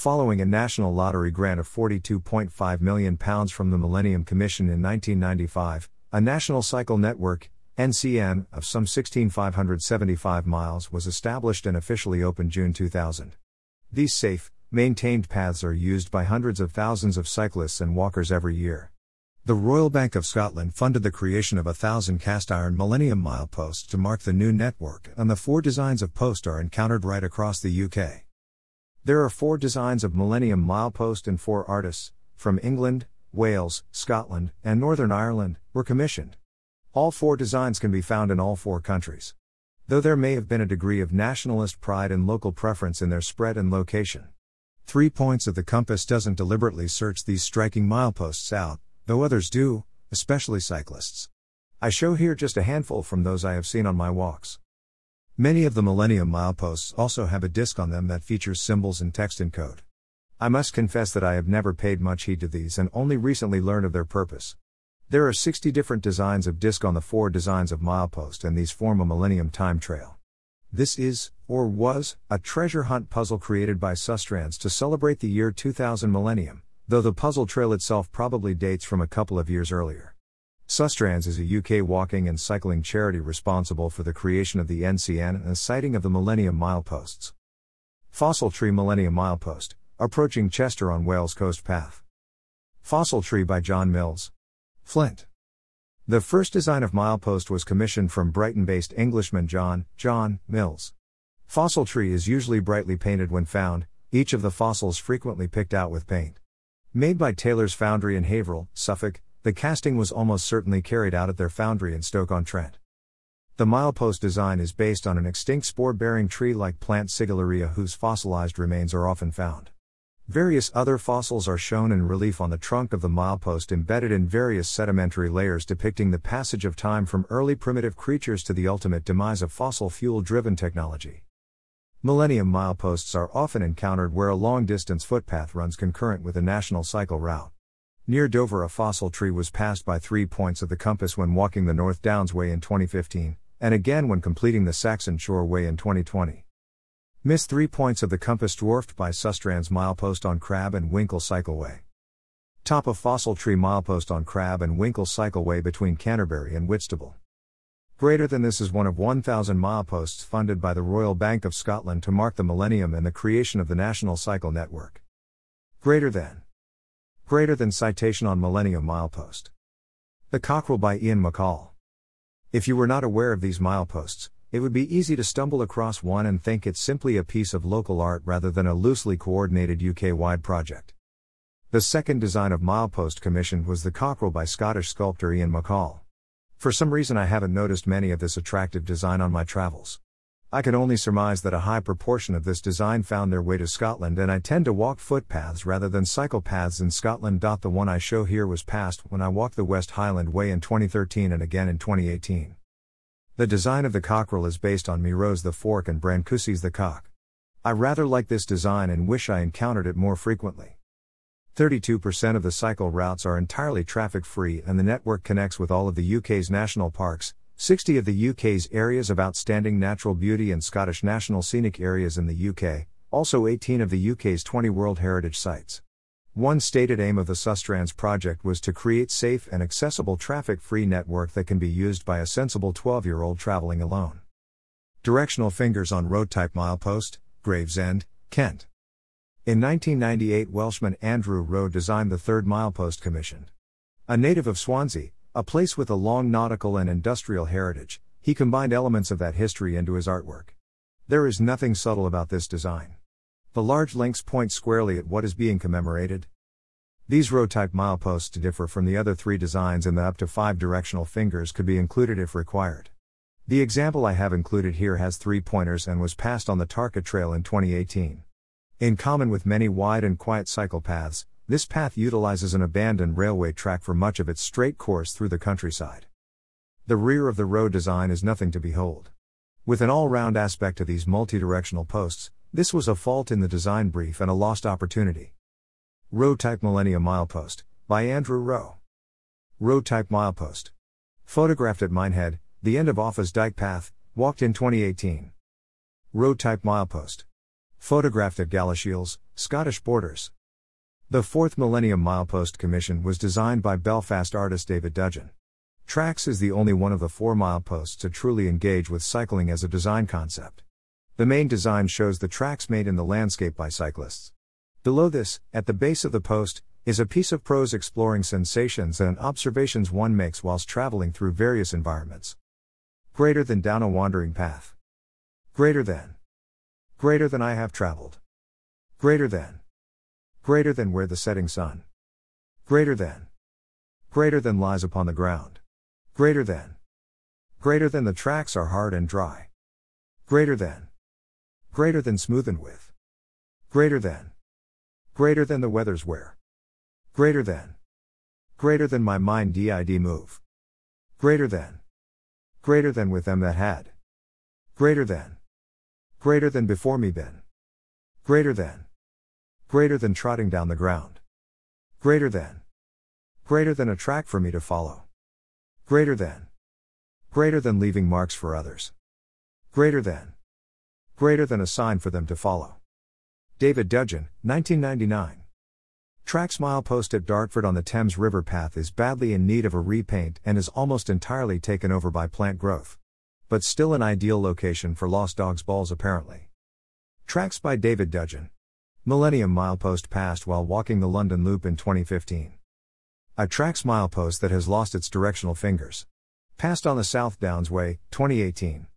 Following a national lottery grant of £42.5 million from the Millennium Commission in 1995, a national cycle network, NCN, of some 16,575 miles was established and officially opened June 2000. These safe, maintained paths are used by hundreds of thousands of cyclists and walkers every year. The Royal Bank of Scotland funded the creation of a thousand cast iron Millennium mileposts to mark the new network, and the four designs of post are encountered right across the UK. There are four designs of Millennium milepost, and four artists, from England, Wales, Scotland, and Northern Ireland, were commissioned. All four designs can be found in all four countries. Though there may have been a degree of nationalist pride and local preference in their spread and location. Three Points of the Compass doesn't deliberately search these striking mileposts out, though others do, especially cyclists. I show here just a handful from those I have seen on my walks. Many of the Millennium mileposts also have a disc on them that features symbols and text in code. I must confess that I have never paid much heed to these and only recently learned of their purpose. There are 60 different designs of disc on the four designs of milepost, and these form a Millennium time trail. This is, or was, a treasure hunt puzzle created by Sustrans to celebrate the year 2000 millennium, though the puzzle trail itself probably dates from a couple of years earlier. Sustrans is a UK walking and cycling charity responsible for the creation of the NCN and the siting of the Millennium Mileposts. Fossil Tree Millennium Milepost, approaching Chester on Wales Coast Path. Fossil Tree by John Mills. Flint. The first design of milepost was commissioned from Brighton based Englishman John, John, Mills. Fossil tree is usually brightly painted when found, each of the fossils frequently picked out with paint. Made by Taylor's Foundry in Haverhill, Suffolk, the casting was almost certainly carried out at their foundry in Stoke-on-Trent. The milepost design is based on an extinct spore-bearing tree-like plant Sigillaria whose fossilized remains are often found. Various other fossils are shown in relief on the trunk of the milepost embedded in various sedimentary layers depicting the passage of time from early primitive creatures to the ultimate demise of fossil fuel driven technology. Millennium mileposts are often encountered where a long distance footpath runs concurrent with a national cycle route. Near Dover, a fossil tree was passed by three points of the compass when walking the North Downs Way in 2015, and again when completing the Saxon Shore Way in 2020. Miss three points of the compass dwarfed by Sustrans milepost on Crab and Winkle Cycleway. Top of fossil tree milepost on Crab and Winkle Cycleway between Canterbury and Whitstable. Greater than this is one of 1,000 mileposts funded by the Royal Bank of Scotland to mark the millennium and the creation of the National Cycle Network. Greater than. Greater than citation on Millennium Milepost. The Cockerel by Ian McColl. If you were not aware of these mileposts, it would be easy to stumble across one and think it's simply a piece of local art rather than a loosely coordinated UK wide project. The second design of Milepost commissioned was the Cockerel by Scottish sculptor Ian McColl. For some reason, I haven't noticed many of this attractive design on my travels. I can only surmise that a high proportion of this design found their way to Scotland, and I tend to walk footpaths rather than cycle paths in Scotland. The one I show here was passed when I walked the West Highland Way in 2013 and again in 2018. The design of the cockerel is based on Miro's The Fork and Brancusi's The Cock. I rather like this design and wish I encountered it more frequently. 32% of the cycle routes are entirely traffic free and the network connects with all of the UK's national parks, 60 of the UK's areas of outstanding natural beauty and Scottish national scenic areas in the UK, also 18 of the UK's 20 World Heritage Sites. One stated aim of the Sustrans project was to create safe and accessible traffic-free network that can be used by a sensible 12-year-old traveling alone. Directional fingers on road type milepost, Gravesend, Kent. In 1998 Welshman Andrew Rowe designed the third milepost commissioned. A native of Swansea, a place with a long nautical and industrial heritage, he combined elements of that history into his artwork. There is nothing subtle about this design. The large links point squarely at what is being commemorated. These road type mileposts differ from the other three designs in that up to five directional fingers could be included if required. The example I have included here has three pointers and was passed on the Tarka Trail in 2018. In common with many wide and quiet cycle paths, this path utilizes an abandoned railway track for much of its straight course through the countryside. The rear of the road design is nothing to behold. With an all round aspect to these multi directional posts, this was a fault in the design brief and a lost opportunity. Road Type Millennium Milepost, by Andrew Rowe. Road Type Milepost. Photographed at Minehead, the end of Offa's Dyke Path, walked in 2018. Road Type Milepost. Photographed at Galashiels, Scottish borders. The fourth Millennium Milepost Commission was designed by Belfast artist David Dudgeon. TRACS is the only one of the four mileposts to truly engage with cycling as a design concept. The main design shows the tracks made in the landscape by cyclists. Below this, at the base of the post, is a piece of prose exploring sensations and observations one makes whilst traveling through various environments. Greater than down a wandering path. Greater than. Greater than I have traveled. Greater than. Greater than wear the setting sun. Greater than. Greater than lies upon the ground. Greater than. Greater than the tracks are hard and dry. Greater than. Greater than smoothened with. Greater than. Greater than the weather's where. Greater than. Greater than my mind did move. Greater than. Greater than with them that had. Greater than. Greater than before me been. Greater than. Greater than trotting down the ground. Greater than. Greater than a track for me to follow. Greater than. Greater than leaving marks for others. Greater than. Greater than a sign for them to follow. David Dudgeon, 1999. Track's milepost at Dartford on the Thames River path is badly in need of a repaint and is almost entirely taken over by plant growth. But still an ideal location for lost dogs' balls apparently. Tracks by David Dudgeon. Millennium milepost passed while walking the London Loop in 2015. A TRACS milepost that has lost its directional fingers. Passed on the South Downs Way, 2018.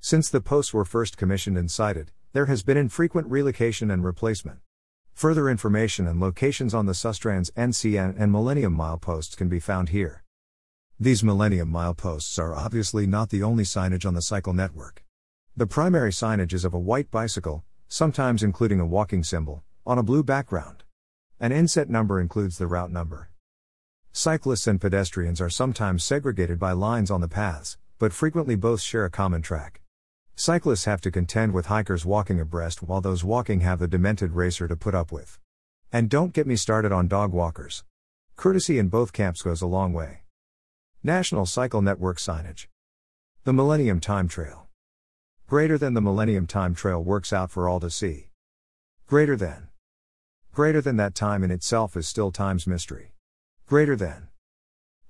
Since the posts were first commissioned and sited, there has been infrequent relocation and replacement. Further information and locations on the Sustrans NCN and Millennium mileposts can be found here. These Millennium mileposts are obviously not the only signage on the cycle network. The primary signage is of a white bicycle, sometimes including a walking symbol, on a blue background. An inset number includes the route number. Cyclists and pedestrians are sometimes segregated by lines on the paths, but frequently both share a common track. Cyclists have to contend with hikers walking abreast while those walking have the demented racer to put up with. And don't get me started on dog walkers. Courtesy in both camps goes a long way. National Cycle Network signage. The Millennium Time Trail. Greater than the Millennium Time Trail works out for all to see. Greater than. Greater than that time in itself is still time's mystery. Greater than.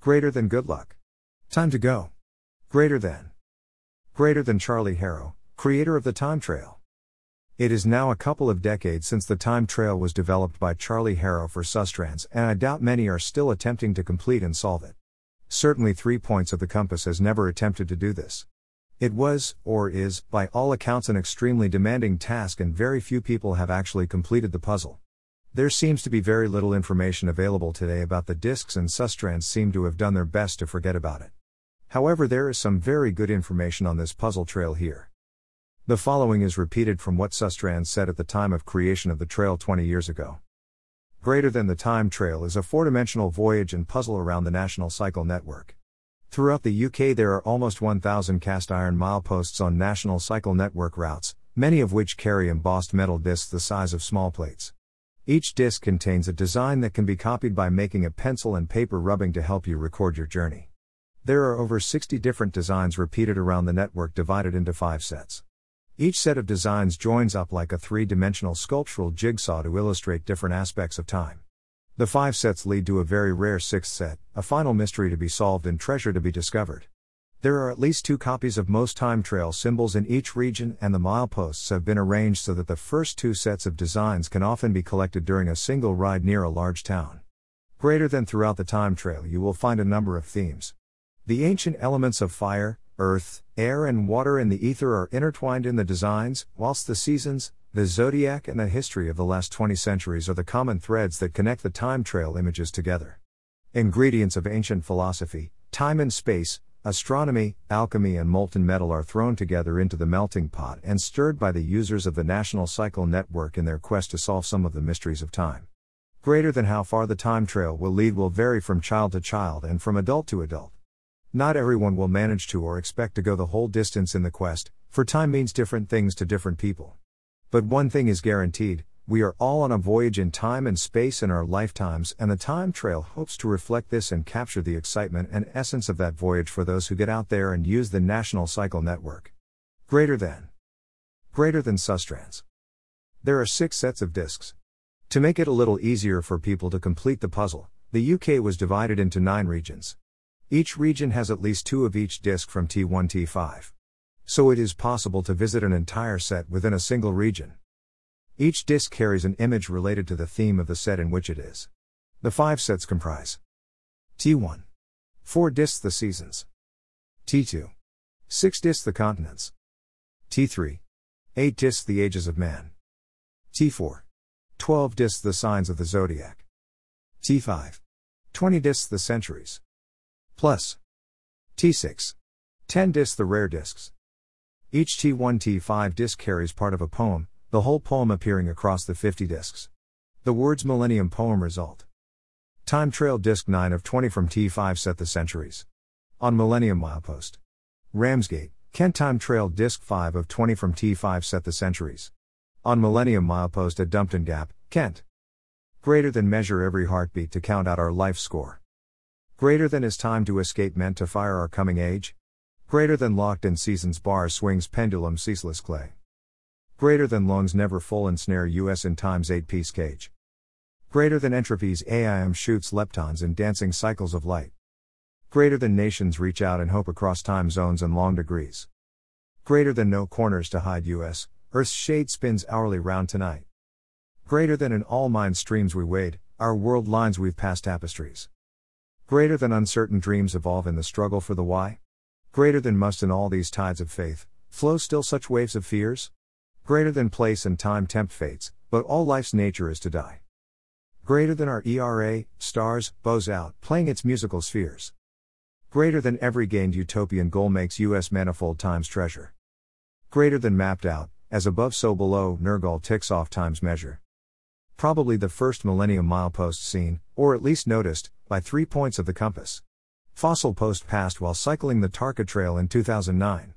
Greater than good luck. Time to go. Greater than. Greater than Charlie Harrow, creator of the Time Trail. It is now a couple of decades since the Time Trail was developed by Charlie Harrow for Sustrans, and I doubt many are still attempting to complete and solve it. Certainly, Three Points of the Compass has never attempted to do this. It was, or is, by all accounts, an extremely demanding task, and very few people have actually completed the puzzle. There seems to be very little information available today about the discs, and Sustrans seem to have done their best to forget about it. However, there is some very good information on this puzzle trail here. The following is repeated from what Sustrans said at the time of creation of the trail 20 years ago. Greater Than the Time Trail is a four dimensional voyage and puzzle around the National Cycle Network. Throughout the UK, there are almost 1,000 cast iron mileposts on National Cycle Network routes, many of which carry embossed metal discs the size of small plates. Each disc contains a design that can be copied by making a pencil and paper rubbing to help you record your journey. There are over 60 different designs repeated around the network divided into five sets. Each set of designs joins up like a three dimensional sculptural jigsaw to illustrate different aspects of time. The five sets lead to a very rare sixth set, a final mystery to be solved and treasure to be discovered. There are at least two copies of most time trail symbols in each region, and the mileposts have been arranged so that the first two sets of designs can often be collected during a single ride near a large town. Greater than throughout the time trail, you will find a number of themes. The ancient elements of fire, earth, air, and water in the ether are intertwined in the designs, whilst the seasons, the zodiac, and the history of the last 20 centuries are the common threads that connect the time trail images together. Ingredients of ancient philosophy, time and space, Astronomy, alchemy, and molten metal are thrown together into the melting pot and stirred by the users of the National Cycle Network in their quest to solve some of the mysteries of time. Greater than how far the time trail will lead will vary from child to child and from adult to adult. Not everyone will manage to or expect to go the whole distance in the quest, for time means different things to different people. But one thing is guaranteed we are all on a voyage in time and space in our lifetimes, and the Time Trail hopes to reflect this and capture the excitement and essence of that voyage for those who get out there and use the National Cycle Network. Greater than. Greater than Sustrans. There are six sets of discs. To make it a little easier for people to complete the puzzle, the UK was divided into nine regions. Each region has at least two of each disc from T1 T5. So it is possible to visit an entire set within a single region. Each disc carries an image related to the theme of the set in which it is. The five sets comprise T1. 4 discs the seasons. T2. 6 discs the continents. T3. 8 discs the ages of man. T4. 12 discs the signs of the zodiac. T5. 20 discs the centuries. Plus. T6. 10 discs the rare discs. Each T1 T5 disc carries part of a poem, the whole poem appearing across the 50 discs. The words Millennium Poem result. Time Trail Disc 9 of 20 from T5 set the centuries. On Millennium Milepost. Ramsgate, Kent Time Trail Disc 5 of 20 from T5 set the centuries. On Millennium Milepost at Dumpton Gap, Kent. Greater than measure every heartbeat to count out our life score. Greater than is time to escape meant to fire our coming age. Greater than locked in seasons bar swings pendulum ceaseless clay. Greater than lungs never full ensnare US in time's 8 piece cage. Greater than entropies AIM shoots leptons in dancing cycles of light. Greater than nations reach out and hope across time zones and long degrees. Greater than no corners to hide US, Earth's shade spins hourly round tonight. Greater than in all mind streams we wade, our world lines weave past tapestries. Greater than uncertain dreams evolve in the struggle for the why. Greater than must in all these tides of faith, flow still such waves of fears? Greater than place and time tempt fates, but all life's nature is to die. Greater than our ERA, stars, bows out, playing its musical spheres. Greater than every gained utopian goal makes US manifold times treasure. Greater than mapped out, as above so below, Nergal ticks off time's measure. Probably the first millennium milepost seen, or at least noticed, by three points of the compass. Fossil post passed while cycling the Tarka Trail in 2009.